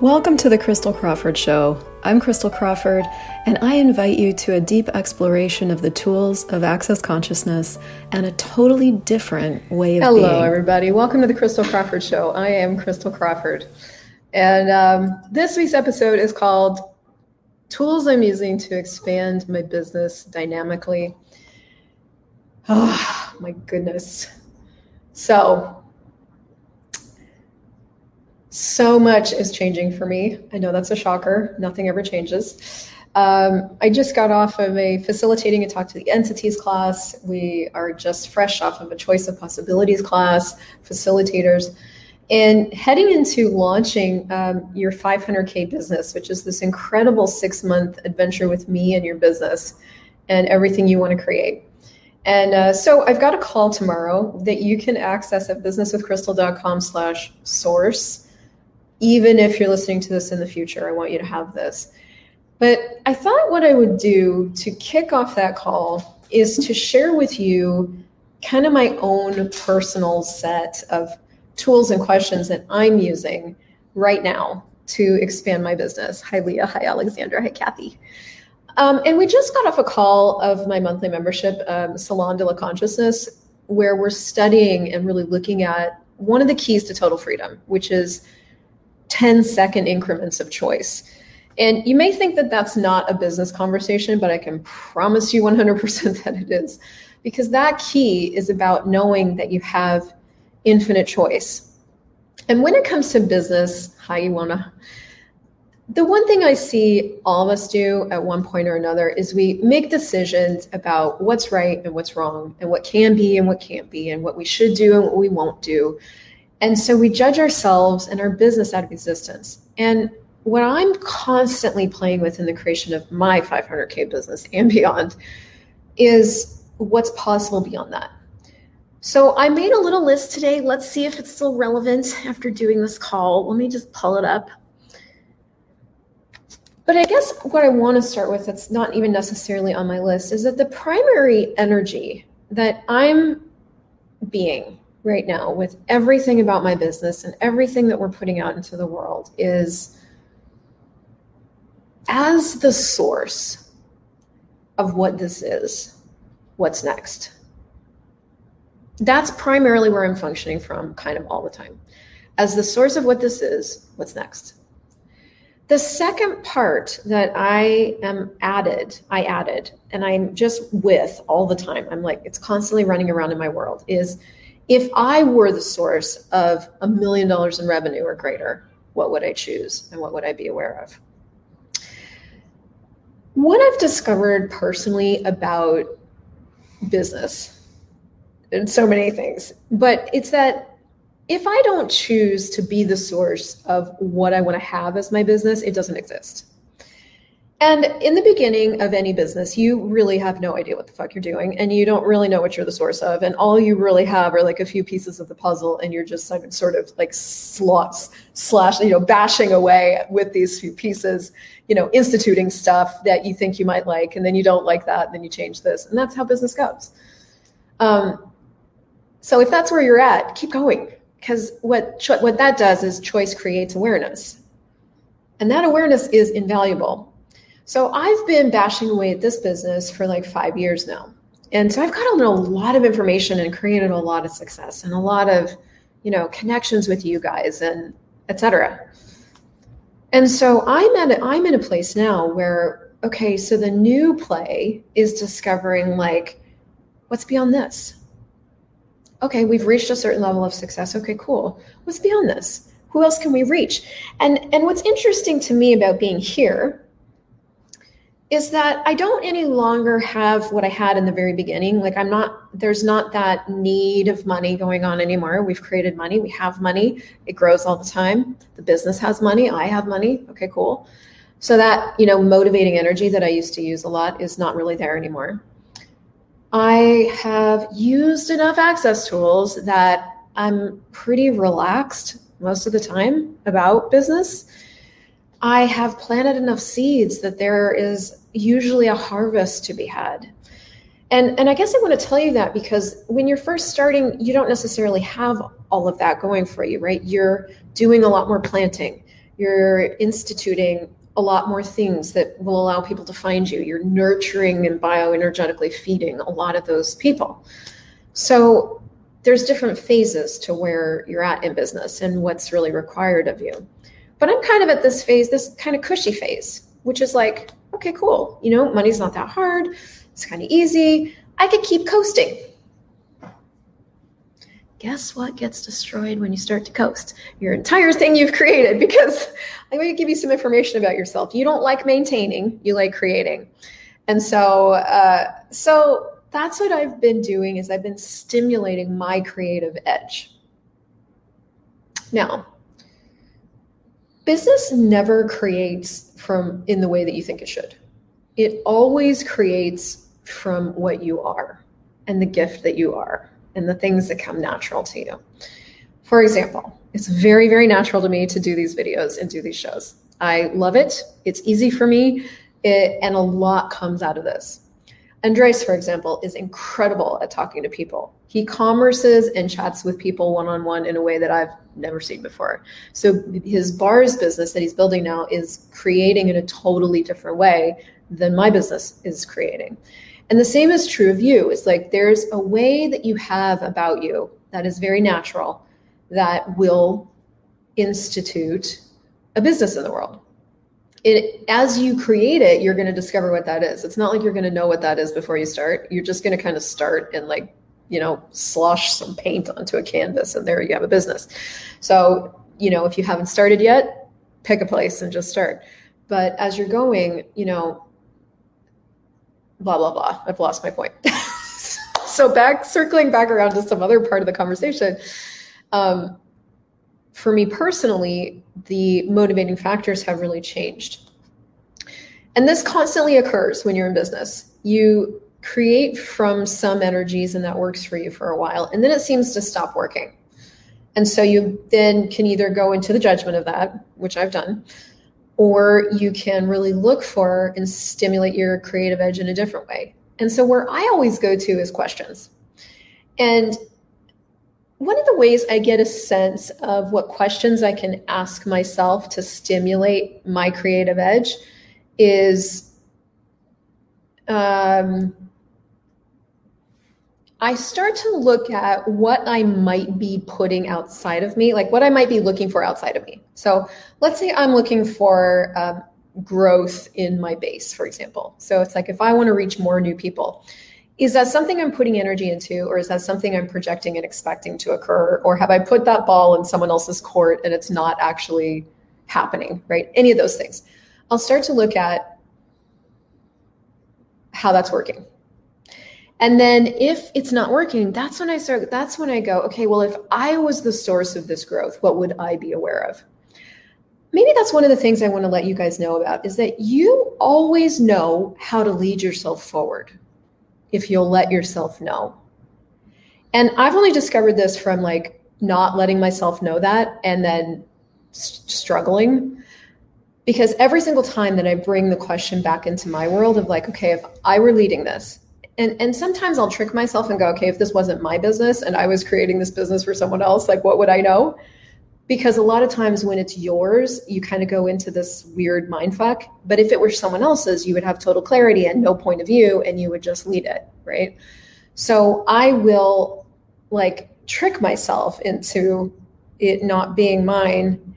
Welcome to the Christel Crawford Show. I'm Christel Crawford, and I invite you to a deep exploration of the tools of access consciousness and a totally different way of Hello, being. everybody. Welcome to the Christel Crawford Show. I am Christel Crawford. And um, this week's episode is called Tools I'm Using to Expand My Business Dynamically. Oh, my goodness. So, so much is changing for me. I know that's a shocker. Nothing ever changes. Um, I just got off of a facilitating a talk to the entities class. We are just fresh off of a choice of possibilities class, facilitators, and heading into launching um, your 500K business, which is this incredible six month adventure with me and your business and everything you want to create. And uh, so I've got a call tomorrow that you can access at businesswithcrystal.com slash source even if you're listening to this in the future, I want you to have this. But I thought what I would do to kick off that call is to share with you kind of my own personal set of tools and questions that I'm using right now to expand my business. Hi, Leah. Hi, Alexandra. Hi, Kathy. Um, and we just got off a call of my monthly membership, um, Salon de la Consciousness, where we're studying and really looking at one of the keys to total freedom, which is 10 second increments of choice. And you may think that that's not a business conversation, but I can promise you 100% that it is. Because that key is about knowing that you have infinite choice. And when it comes to business, how you want to, the one thing I see all of us do at one point or another is we make decisions about what's right and what's wrong, and what can be and what can't be, and what we should do and what we won't do. And so we judge ourselves and our business out of existence. And what I'm constantly playing with in the creation of my 500K business and beyond is what's possible beyond that. So I made a little list today. Let's see if it's still relevant after doing this call. Let me just pull it up. But I guess what I want to start with, that's not even necessarily on my list, is that the primary energy that I'm being right now with everything about my business and everything that we're putting out into the world is as the source of what this is, what's next. That's primarily where I'm functioning from kind of all the time. As the source of what this is, what's next. The second part that I am added, I added, and I'm just with all the time, I'm like, it's constantly running around in my world, is if I were the source of a million dollars in revenue or greater, what would I choose and what would I be aware of? What I've discovered personally about business, and so many things, but it's that if I don't choose to be the source of what I want to have as my business, it doesn't exist. And in the beginning of any business, you really have no idea what the fuck you're doing and you don't really know what you're the source of. And all you really have are like a few pieces of the puzzle and you're just sort of like slots slash, you know, bashing away with these few pieces, you know, instituting stuff that you think you might like and then you don't like that, and then you change this. And that's how business goes. Um, so if that's where you're at, keep going because what, what that does is choice creates awareness. And that awareness is invaluable so I've been bashing away at this business for like five years now. And so I've gotten a lot of information and created a lot of success and a lot of, you know, connections with you guys and etc. And so I'm at I'm in a place now where okay, so the new play is discovering like what's beyond this. Okay, we've reached a certain level of success. Okay, cool. What's beyond this? Who else can we reach? And and what's interesting to me about being here is that I don't any longer have what I had in the very beginning. Like I'm not, there's not that need of money going on anymore. We've created money, we have money, it grows all the time. The business has money, I have money. Okay, cool. So that, you know, motivating energy that I used to use a lot is not really there anymore. I have used enough access tools that I'm pretty relaxed most of the time about business I have planted enough seeds that there is usually a harvest to be had. And, and I guess I want to tell you that because when you're first starting, you don't necessarily have all of that going for you, right? You're doing a lot more planting. You're instituting a lot more things that will allow people to find you. You're nurturing and bioenergetically feeding a lot of those people. So there's different phases to where you're at in business and what's really required of you. But I'm kind of at this phase, this kind of cushy phase, which is like, okay, cool. You know, money's not that hard. It's kind of easy. I could keep coasting guess what gets destroyed when you start to coast? Your entire thing you've created because I'm going to give you some information about yourself. You don't like maintaining, you like creating. And so, uh, so that's what I've been doing is I've been stimulating my creative edge. Now, business never creates from in the way that you think it should. It always creates from what you are and the gift that you are and the things that come natural to you. For example, it's very, very natural to me to do these videos and do these shows. I love it. It's easy for me, it, and a lot comes out of this. Andres, for example, is incredible at talking to people. He commerces and chats with people one on one in a way that I've never seen before. So his bars business that he's building now is creating in a totally different way than my business is creating. And the same is true of you. It's like there's a way that you have about you that is very natural that will institute a business in the world. It, as you create it, you're going to discover what that is. It's not like you're going to know what that is before you start. You're just going to kind of start and like, you know, slosh some paint onto a canvas and there you have a business. So, you know, if you haven't started yet, pick a place and just start. But as you're going, you know, blah blah blah i've lost my point so back circling back around to some other part of the conversation um, for me personally the motivating factors have really changed and this constantly occurs when you're in business you create from some energies and that works for you for a while and then it seems to stop working and so you then can either go into the judgment of that which i've done or you can really look for and stimulate your creative edge in a different way. And so, where I always go to is questions. And one of the ways I get a sense of what questions I can ask myself to stimulate my creative edge is um, I start to look at what I might be putting outside of me, like what I might be looking for outside of me. So let's say I'm looking for um, growth in my base, for example. So it's like if I want to reach more new people, is that something I'm putting energy into, or is that something I'm projecting and expecting to occur? Or have I put that ball in someone else's court and it's not actually happening, right? Any of those things. I'll start to look at how that's working and then if it's not working, that's when I start, that's when I go, okay, well, if I was the source of this growth, what would I be aware of? Maybe that's one of the things I want to let you guys know about is that you always know how to lead yourself forward if you'll let yourself know. And I've only discovered this from like not letting myself know that and then struggling because every single time that I bring the question back into my world of like, okay, if I were leading this, and and sometimes I'll trick myself and go, okay, if this wasn't my business and I was creating this business for someone else, like what would I know? Because a lot of times when it's yours, you kind of go into this weird mind fuck. But if it were someone else's, you would have total clarity and no point of view and you would just lead it, right? So I will like trick myself into it not being mine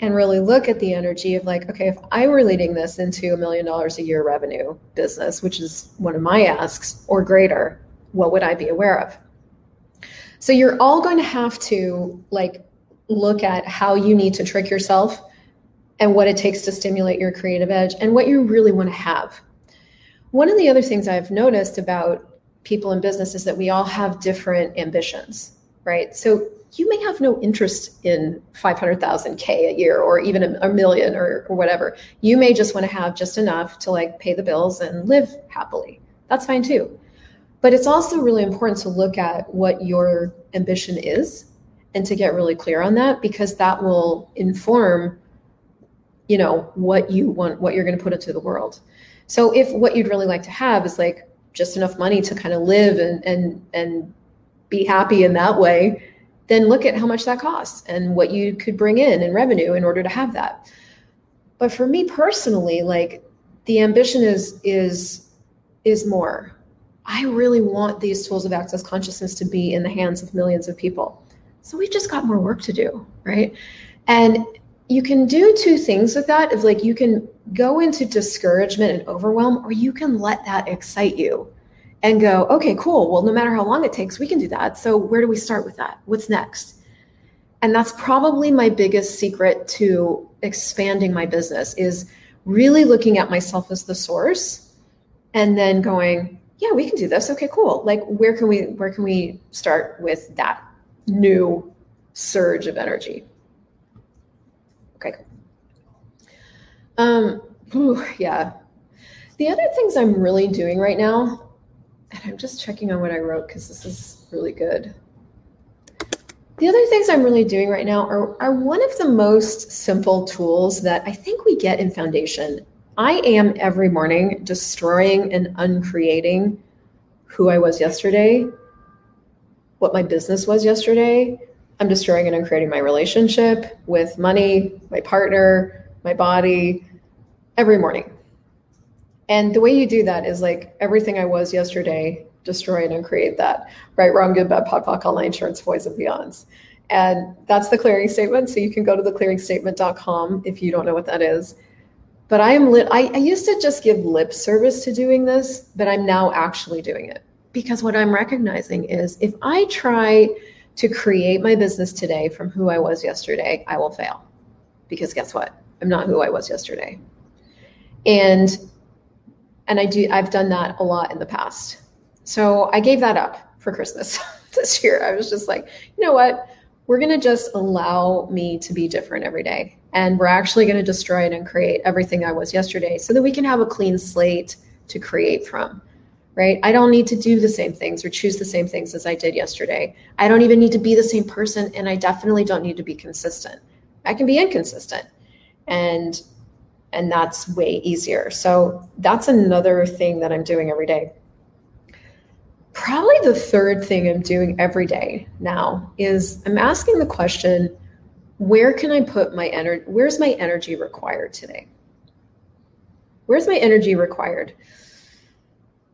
and really look at the energy of like, okay, if I were leading this into a million dollars a year revenue business, which is one of my asks or greater, what would I be aware of? So you're all going to have to like look at how you need to trick yourself and what it takes to stimulate your creative edge and what you really want to have. One of the other things I've noticed about people in business is that we all have different ambitions, right? So you may have no interest in 500,000 K a year or even a, a million or, or whatever. You may just want to have just enough to like pay the bills and live happily. That's fine too. But it's also really important to look at what your ambition is and to get really clear on that because that will inform you know what you want what you're going to put into the world. So if what you'd really like to have is like just enough money to kind of live and and and be happy in that way, then look at how much that costs and what you could bring in in revenue in order to have that. But for me personally, like the ambition is is is more. I really want these tools of access consciousness to be in the hands of millions of people. So we've just got more work to do, right? And you can do two things with that of like you can go into discouragement and overwhelm or you can let that excite you and go okay cool. Well no matter how long it takes we can do that. So where do we start with that? What's next? And that's probably my biggest secret to expanding my business is really looking at myself as the source and then going yeah we can do this. Okay cool. Like where can we where can we start with that new surge of energy? Okay. Um yeah. The other things i'm really doing right now and i'm just checking on what i wrote because this is really good the other things I'm really doing right now are, are one of the most simple tools that I think we get in Foundation. I am every morning destroying and uncreating who I was yesterday, what my business was yesterday. I'm destroying and uncreating my relationship with money, my partner, my body, every morning. And the way you do that is like everything I was yesterday destroy it and create that. Right, wrong, good, bad, POD, POC, online insurance, boys and beyonds. And that's the clearing statement. So you can go to theclearingstatement.com if you don't know what that is. But I am lit. I, I used to just give lip service to doing this, but I'm now actually doing it because what I'm recognizing is if I try to create my business today from who I was yesterday, I will fail. Because guess what? I'm not who I was yesterday. And and I do I've done that a lot in the past. So I gave that up for Christmas this year. I was just like, you know what? We're going to just allow me to be different every day. And we're actually going to destroy it and create everything I was yesterday so that we can have a clean slate to create from. Right? I don't need to do the same things or choose the same things as I did yesterday. I don't even need to be the same person. And I definitely don't need to be consistent. I can be inconsistent. And and that's way easier. So that's another thing that I'm doing every day probably the third thing I'm doing every day now is I'm asking the question, where can I put my energy? Where's my energy required today? Where's my energy required?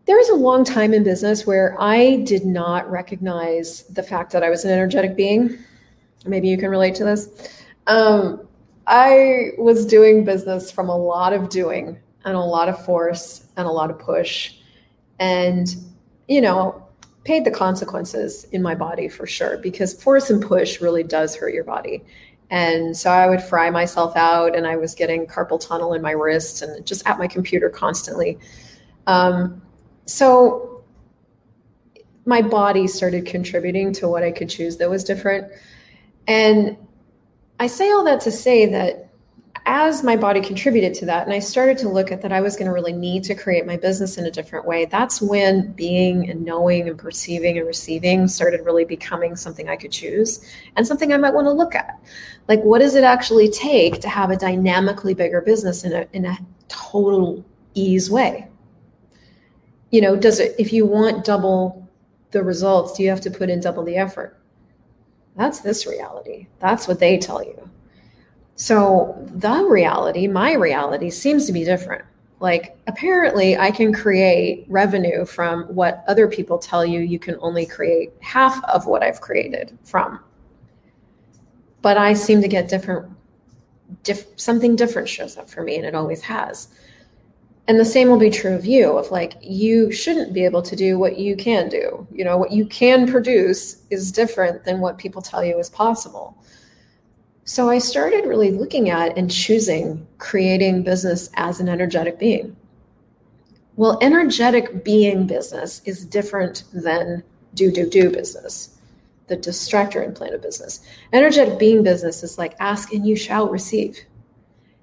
There was a long time in business where I did not recognize the fact that I was an energetic being. Maybe you can relate to this. Um, I was doing business from a lot of doing and a lot of force and a lot of push. And you know, paid the consequences in my body for sure because force and push really does hurt your body. And so I would fry myself out and I was getting carpal tunnel in my wrists and just at my computer constantly. Um, so my body started contributing to what I could choose that was different. And I say all that to say that as my body contributed to that and i started to look at that i was going to really need to create my business in a different way that's when being and knowing and perceiving and receiving started really becoming something i could choose and something i might want to look at. Like what does it actually take to have a dynamically bigger business in a, in a total ease way? You know does it if you want double the results do you have to put in double the effort that's this reality that's what they tell you so the reality, my reality, seems to be different. Like, apparently, I can create revenue from what other people tell you you can only create half of what I've created from. But I seem to get different, diff, something different shows up for me, and it always has. And the same will be true of you of like, you shouldn't be able to do what you can do. You know, what you can produce is different than what people tell you is possible. So I started really looking at and choosing creating business as an energetic being. Well, energetic being business is different than do, do, do business, the distractor implant of business. Energetic being business is like ask and you shall receive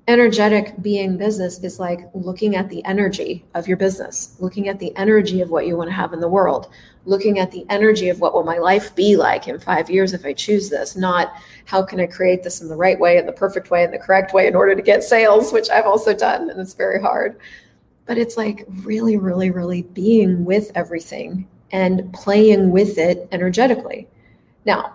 energetic being business is like looking at the energy of your business looking at the energy of what you want to have in the world looking at the energy of what will my life be like in five years if i choose this not how can i create this in the right way in the perfect way in the correct way in order to get sales which i've also done and it's very hard but it's like really really really being with everything and playing with it energetically now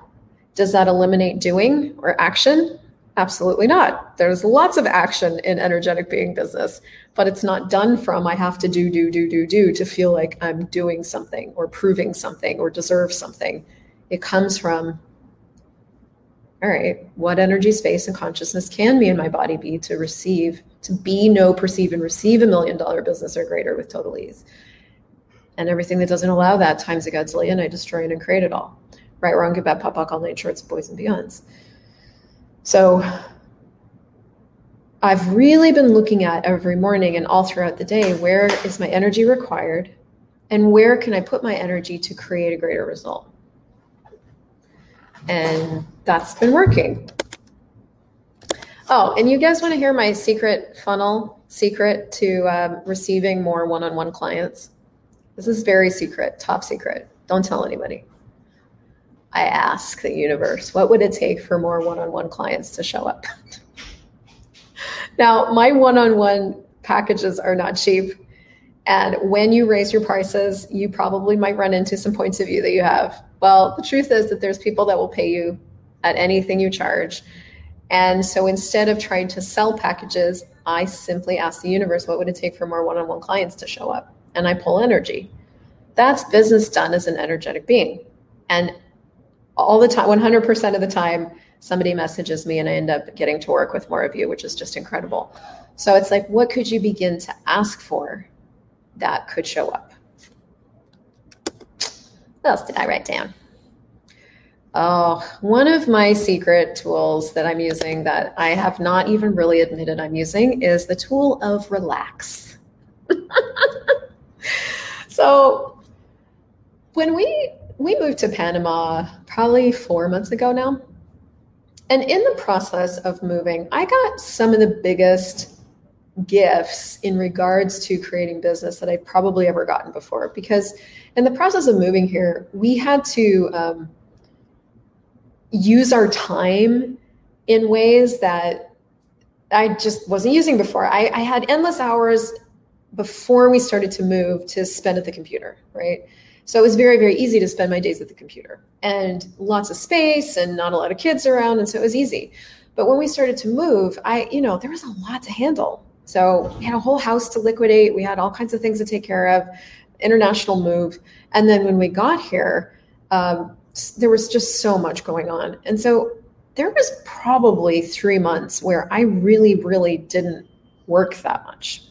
Does that eliminate doing or action? Absolutely not. There's lots of action in energetic being business, but it's not done from I have to do, do, do, do, do to feel like I'm doing something or proving something or deserve something. It comes from, all right, what energy, space, and consciousness can me and my body be to receive, to be, know, perceive, and receive a million dollar business or greater with total ease? And everything that doesn't allow that times a godzillion, I destroy it and create it all. Right, wrong, good, bad, POD, POC, all nine, shorts, boys and beyonds. So I've really been looking at every morning and all throughout the day where is my energy required and where can I put my energy to create a greater result? And that's been working. Oh, and you guys want to hear my secret funnel secret to um, receiving more one on one clients? This is very secret, top secret. Don't tell anybody. I ask the universe, what would it take for more one on one clients to show up? now, my one on one packages are not cheap. And when you raise your prices, you probably might run into some points of view that you have. Well, the truth is that there's people that will pay you at anything you charge. And so instead of trying to sell packages, I simply ask the universe, what would it take for more one on one clients to show up? And I pull energy. That's business done as an energetic being. And all the time 100% of the time somebody messages me and i end up getting to work with more of you which is just incredible. So it's like what could you begin to ask for that could show up? What else did i write down? Oh one of my secret tools that i'm using that i have not even really admitted i'm using is the tool of relax. So when we we moved to Panama probably four months ago now. And in the process of moving, I got some of the biggest gifts in regards to creating business that I've probably ever gotten before. Because in the process of moving here, we had to um, use our time in ways that I just wasn't using before. I, I had endless hours before we started to move to spend at the computer, right? So it was very, very easy to spend my days at the computer and lots of space and not a lot of kids around. And so it was easy. But when we started to move, I, you know, there was a lot to handle. So we had a whole house to liquidate. We had all kinds of things to take care of, international move. And then when we got here, um, there was just so much going on. And so there was probably three months where I really, really didn't work that much.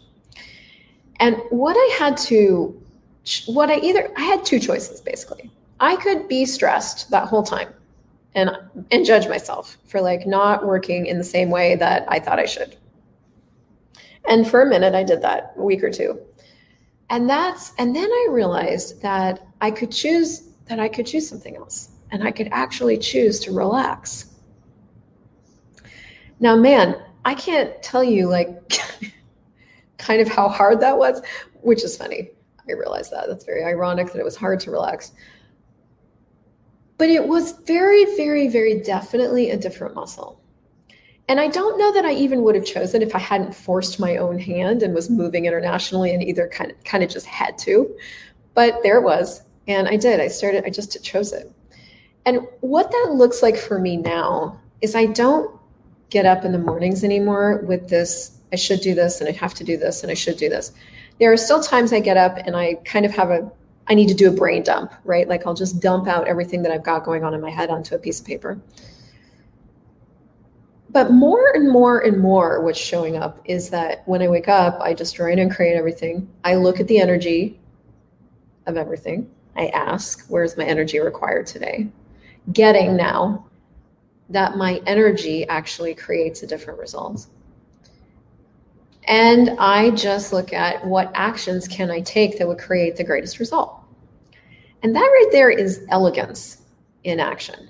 And what I had to what I either I had two choices basically. I could be stressed that whole time and and judge myself for like not working in the same way that I thought I should. And for a minute I did that, a week or two. And that's and then I realized that I could choose that I could choose something else and I could actually choose to relax. Now man, I can't tell you like kind of how hard that was, which is funny I realized that. That's very ironic that it was hard to relax. But it was very, very, very definitely a different muscle. And I don't know that I even would have chosen if I hadn't forced my own hand and was moving internationally and either kind of kind of just had to. But there it was. And I did. I started, I just chose it. And what that looks like for me now is I don't get up in the mornings anymore with this, I should do this and I have to do this and I should do this there are still times I get up and I kind of have a, I need to do a brain dump, right? Like I'll just dump out everything that I've got going on in my head onto a piece of paper. But more and more and more, what's showing up is that when I wake up, I just write and create everything. I look at the energy of everything. I ask, where's my energy required today? Getting now that my energy actually creates a different result. And I just look at what actions can I take that would create the greatest result. And that right there is elegance in action.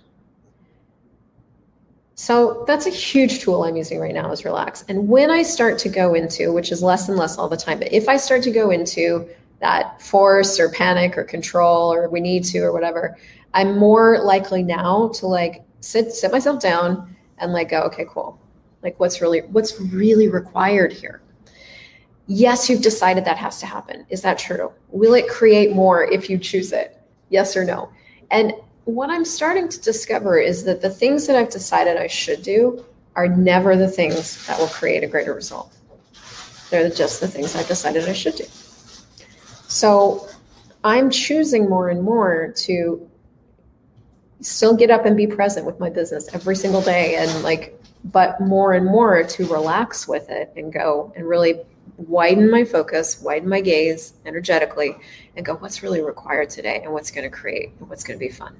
So that's a huge tool I'm using right now is relax. And when I start to go into, which is less and less all the time, but if I start to go into that force or panic or control or we need to or whatever, I'm more likely now to like sit sit myself down and like go, okay, cool. Like what's really what's really required here? Yes, you've decided that has to happen. Is that true? Will it create more if you choose it? Yes or no? And what I'm starting to discover is that the things that I've decided I should do are never the things that will create a greater result. They're just the things I've decided I should do. So I'm choosing more and more to still get up and be present with my business every single day and like but more and more to relax with it and go and really widen my focus, widen my gaze energetically, and go, what's really required today and what's going to create and what's going to be fun.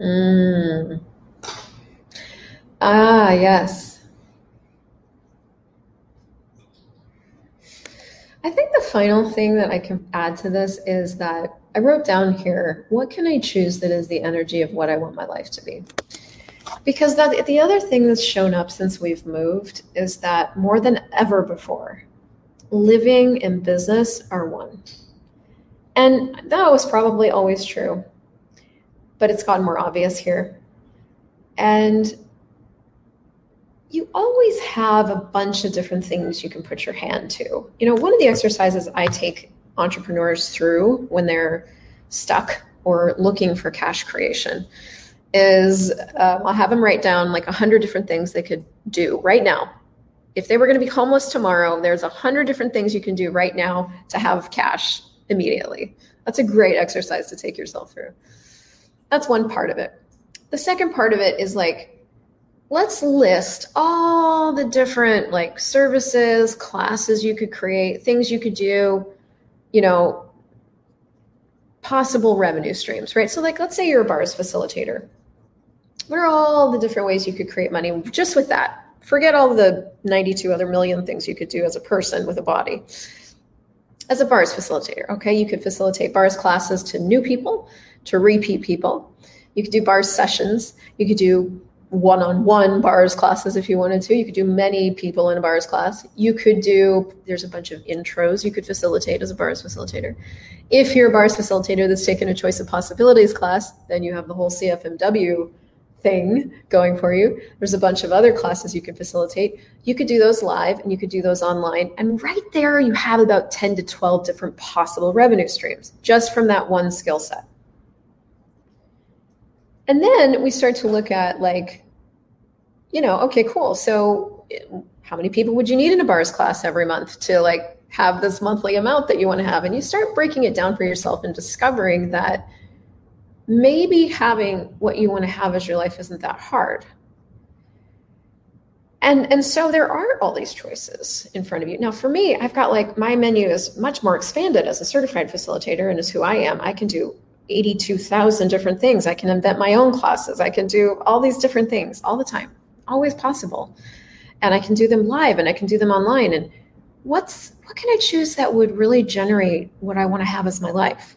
Mm. Ah, yes. I think the final thing that I can add to this is that I wrote down here what can I choose that is the energy of what I want my life to be? Because that the other thing that's shown up since we've moved is that more than ever before, living and business are one. And that was probably always true, but it's gotten more obvious here. And you always have a bunch of different things you can put your hand to. You know, one of the exercises I take entrepreneurs through when they're stuck or looking for cash creation is um, I'll have them write down like a hundred different things they could do right now. If they were going to be homeless tomorrow, there's a hundred different things you can do right now to have cash immediately. That's a great exercise to take yourself through. That's one part of it. The second part of it is like, let's list all the different like services, classes you could create, things you could do, you know, possible revenue streams, right? So, like, let's say you're a bars facilitator what are all the different ways you could create money just with that? Forget all the 92 other million things you could do as a person with a body. As a bars facilitator, okay, you could facilitate bars classes to new people, to repeat people. You could do bars sessions. You could do one on one bars classes if you wanted to. You could do many people in a bars class. You could do, there's a bunch of intros you could facilitate as a bars facilitator. If you're a bars facilitator that's taken a choice of possibilities class, then you have the whole CFMW thing going for you. There's a bunch of other classes you can facilitate. You could do those live and you could do those online. And right there, you have about 10 to 12 different possible revenue streams just from that one skill set. And then we start to look at, like, you know, okay, cool. So, how many people would you need in a bars class every month to like have this monthly amount that you want to have? And you start breaking it down for yourself and discovering that maybe having what you want to have as your life isn't that hard. And, and so there are all these choices in front of you. Now, for me, I've got like my menu is much more expanded as a certified facilitator and as who I am. I can do 82,000 different things. I can invent my own classes. I can do all these different things all the time, always possible. And I can do them live and I can do them online. And what's what can I choose that would really generate what I want to have as my life?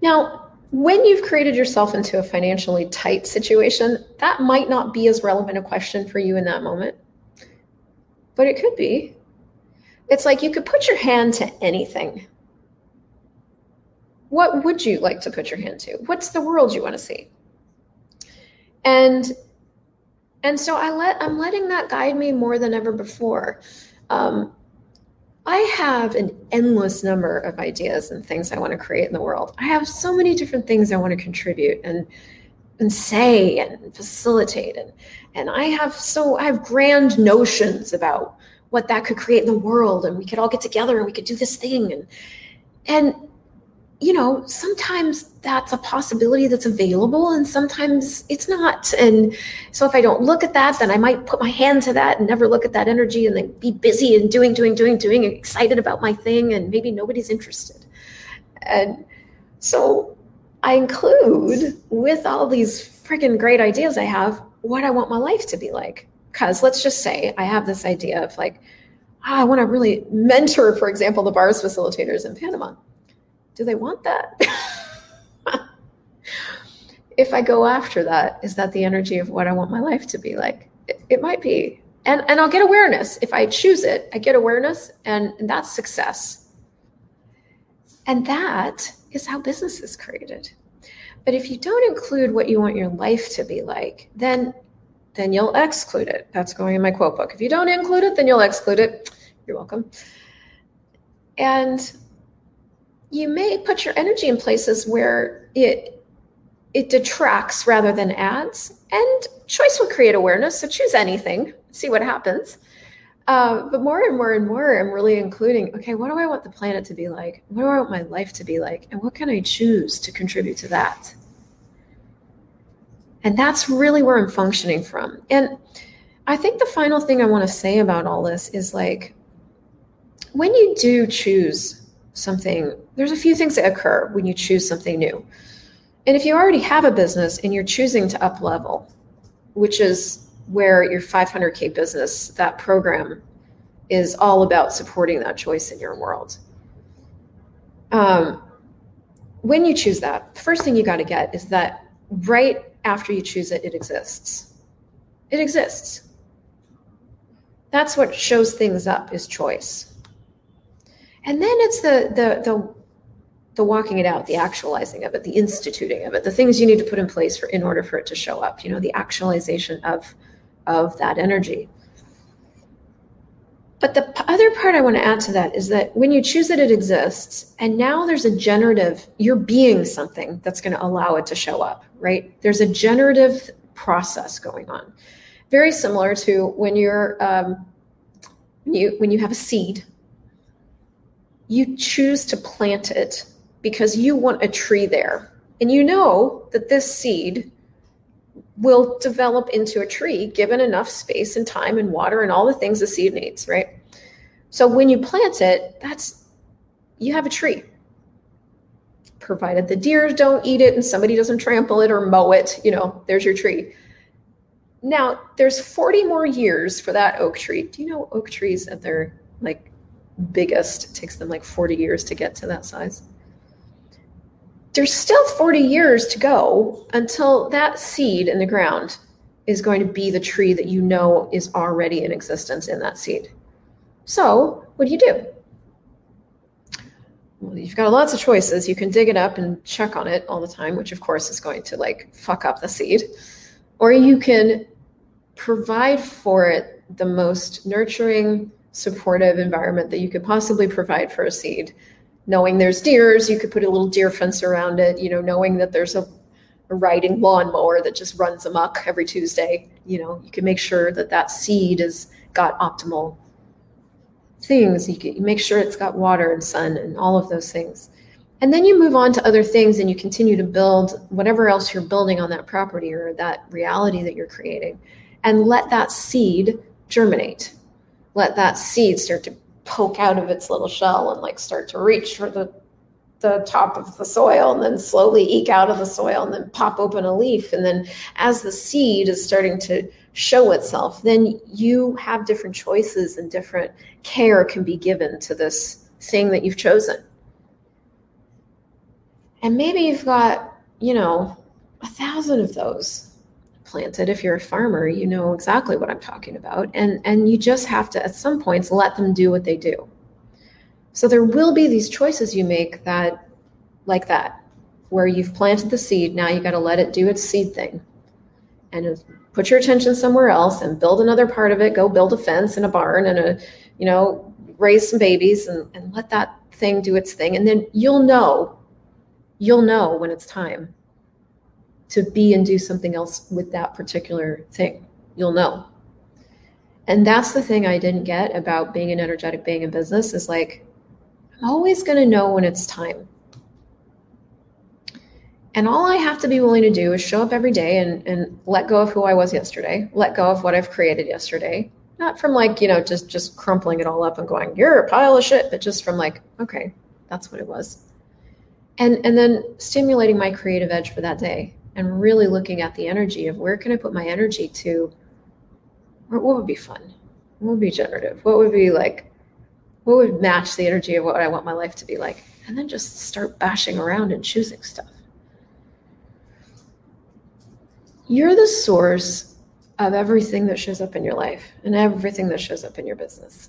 Now, when you've created yourself into a financially tight situation, that might not be as relevant a question for you in that moment, but it could be. It's like you could put your hand to anything. What would you like to put your hand to? What's the world you want to see? And and so I let I'm letting that guide me more than ever before. Um, I have an endless number of ideas and things I want to create in the world. I have so many different things I want to contribute and and say and facilitate and and I have so I have grand notions about what that could create in the world and we could all get together and we could do this thing and and you know, sometimes that's a possibility that's available and sometimes it's not. And so if I don't look at that, then I might put my hand to that and never look at that energy and then be busy and doing, doing, doing, doing, and excited about my thing. And maybe nobody's interested. And so I include with all these freaking great ideas I have what I want my life to be like. Because let's just say I have this idea of like, oh, I want to really mentor, for example, the bars facilitators in Panama do they want that? if I go after that, is that the energy of what I want my life to be like? It, it, might be. And, and I'll get awareness. If I choose it, I get awareness, and, and that's success. And that is how business is created. But if you don't include what you want your life to be like, then then you'll exclude it. That's going in my quote book. If you don't include it, then you'll exclude it. You're welcome. and you may put your energy in places where it it detracts rather than adds. And choice will create awareness. So choose anything, see what happens. Uh, but more and more and more, I'm really including okay, what do I want the planet to be like? What do I want my life to be like? And what can I choose to contribute to that? And that's really where I'm functioning from. And I think the final thing I want to say about all this is like when you do choose something, there's a few things that occur when you choose something new. And if you already have a business and you're choosing to up level, which is where your 500K business, that program is all about supporting that choice in your world. Um, when you choose that, the first thing you got to get is that right after you choose it, it exists. It exists. That's what shows things up is choice. And then it's the the the the walking it out, the actualizing of it, the instituting of it, the things you need to put in place for in order for it to show up, you know, the actualization of of that energy. But the other part I want to add to that is that when you choose that it exists, and now there's a generative, you're being something that's going to allow it to show up, right? There's a generative process going on, very similar to when you're um, you when you have a seed, you choose to plant it because you want a tree there. And you know that this seed will develop into a tree given enough space and time and water and all the things the seed needs, right? So when you plant it, that's you have a tree. Provided the deer don't eat it and somebody doesn't trample it or mow it, you know, there's your tree. Now, there's 40 more years for that oak tree. Do you know oak trees at their like biggest it takes them like 40 years to get to that size? there's still 40 years to go until that seed in the ground is going to be the tree that you know is already in existence in that seed. So, what do you do? Well, you've got lots of choices. You can dig it up and check on it all the time, which of course is going to like fuck up the seed. Or you can provide for it the most nurturing, supportive environment that you could possibly provide for a seed knowing there's deers, you could put a little deer fence around it, you know, knowing that there's a, a riding lawnmower that just runs amok every Tuesday, you know, you can make sure that that seed has got optimal things. You can make sure it's got water and sun and all of those things. And then you move on to other things and you continue to build whatever else you're building on that property or that reality that you're creating and let that seed germinate. Let that seed start to poke out of its little shell and like start to reach for the the top of the soil and then slowly eke out of the soil and then pop open a leaf. And then as the seed is starting to show itself then you have different choices and different care can be given to this thing that you've chosen. And maybe you've got you know a thousand of those planted if you're a farmer you know exactly what i'm talking about and and you just have to at some points let them do what they do. So there will be these choices you make that like that where you've planted the seed now you got to let it do its seed thing. And put your attention somewhere else and build another part of it go build a fence and a barn and a you know raise some babies and, and let that thing do its thing and then you'll know you'll know when it's time to be and do something else with that particular thing. You'll know. And that's the thing I didn't get about being an energetic being in business is like, I'm always going to know when it's time. And all I have to be willing to do is show up every day and, and let go of who I was yesterday, let go of what I've created yesterday. Not from like, you know, just just crumpling it all up and going, you're a pile of shit, but just from like, okay, that's what it was. And and then stimulating my creative edge for that day and really looking at the energy of where can I put my energy to what would be fun? What would be generative? What would be like what would match the energy of what I want my life to be like? And then just start bashing around and choosing stuff. You're the source of everything that shows up in your life and everything that shows up in your business.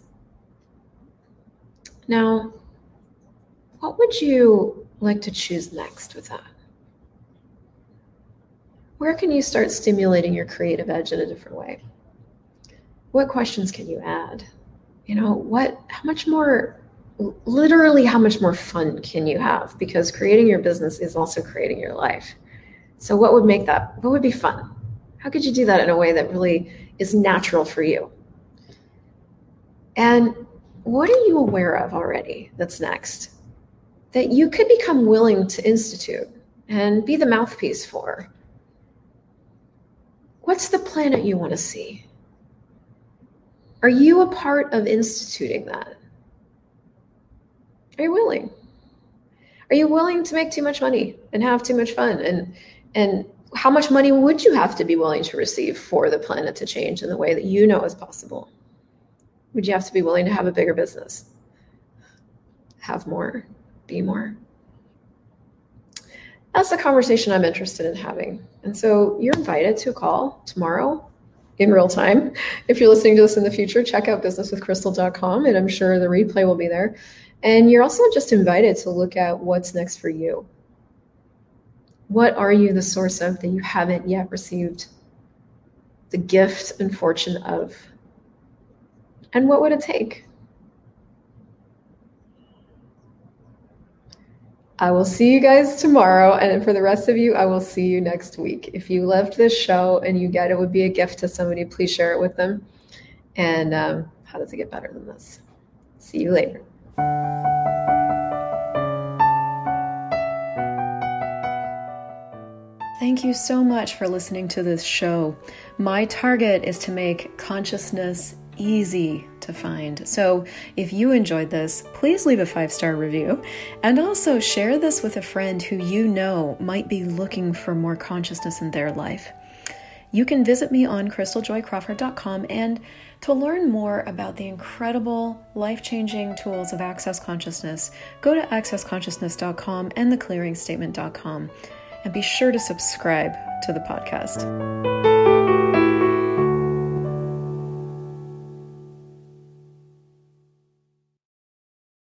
Now, what would you like to choose next with that? Where can you start stimulating your creative edge in a different way? What questions can you add? You know, what, how much more literally how much more fun can you have? Because creating your business is also creating your life. So, what would make that? What would be fun? How could you do that in a way that really is natural for you? And what are you aware of already that's next that you could become willing to institute and be the mouthpiece for? What's the planet you want to see? Are you a part of instituting that? Are you willing? Are you willing to make too much money and have too much fun? And and how much money would you have to be willing to receive for the planet to change in the way that you know is possible? Would you have to be willing to have a bigger business? Have more, be more. That's the conversation I'm interested in having. And so you're invited to a call tomorrow in real time. If you're listening to this in the future, check out businesswithchristel.com and I'm sure the replay will be there. And you're also just invited to look at what's next for you. What are you the source of that you haven't yet received the gift and fortune of? And what would it take? I will see you guys tomorrow. And for the rest of you, I will see you next week. If you loved this show and you get it would be a gift to somebody, please share it with them. And um, how does it get better than this? See you later. Thank you so much for listening to this show. My target is to make consciousness easy to find. So if you enjoyed this, please leave a five star review and also share this with a friend who you know might be looking for more consciousness in their life. You can visit me on christeljoycrawford.com and to learn more about the incredible life changing tools of Access Consciousness, go to accessconsciousness.com and theclearingstatement.com and be sure to subscribe to the podcast.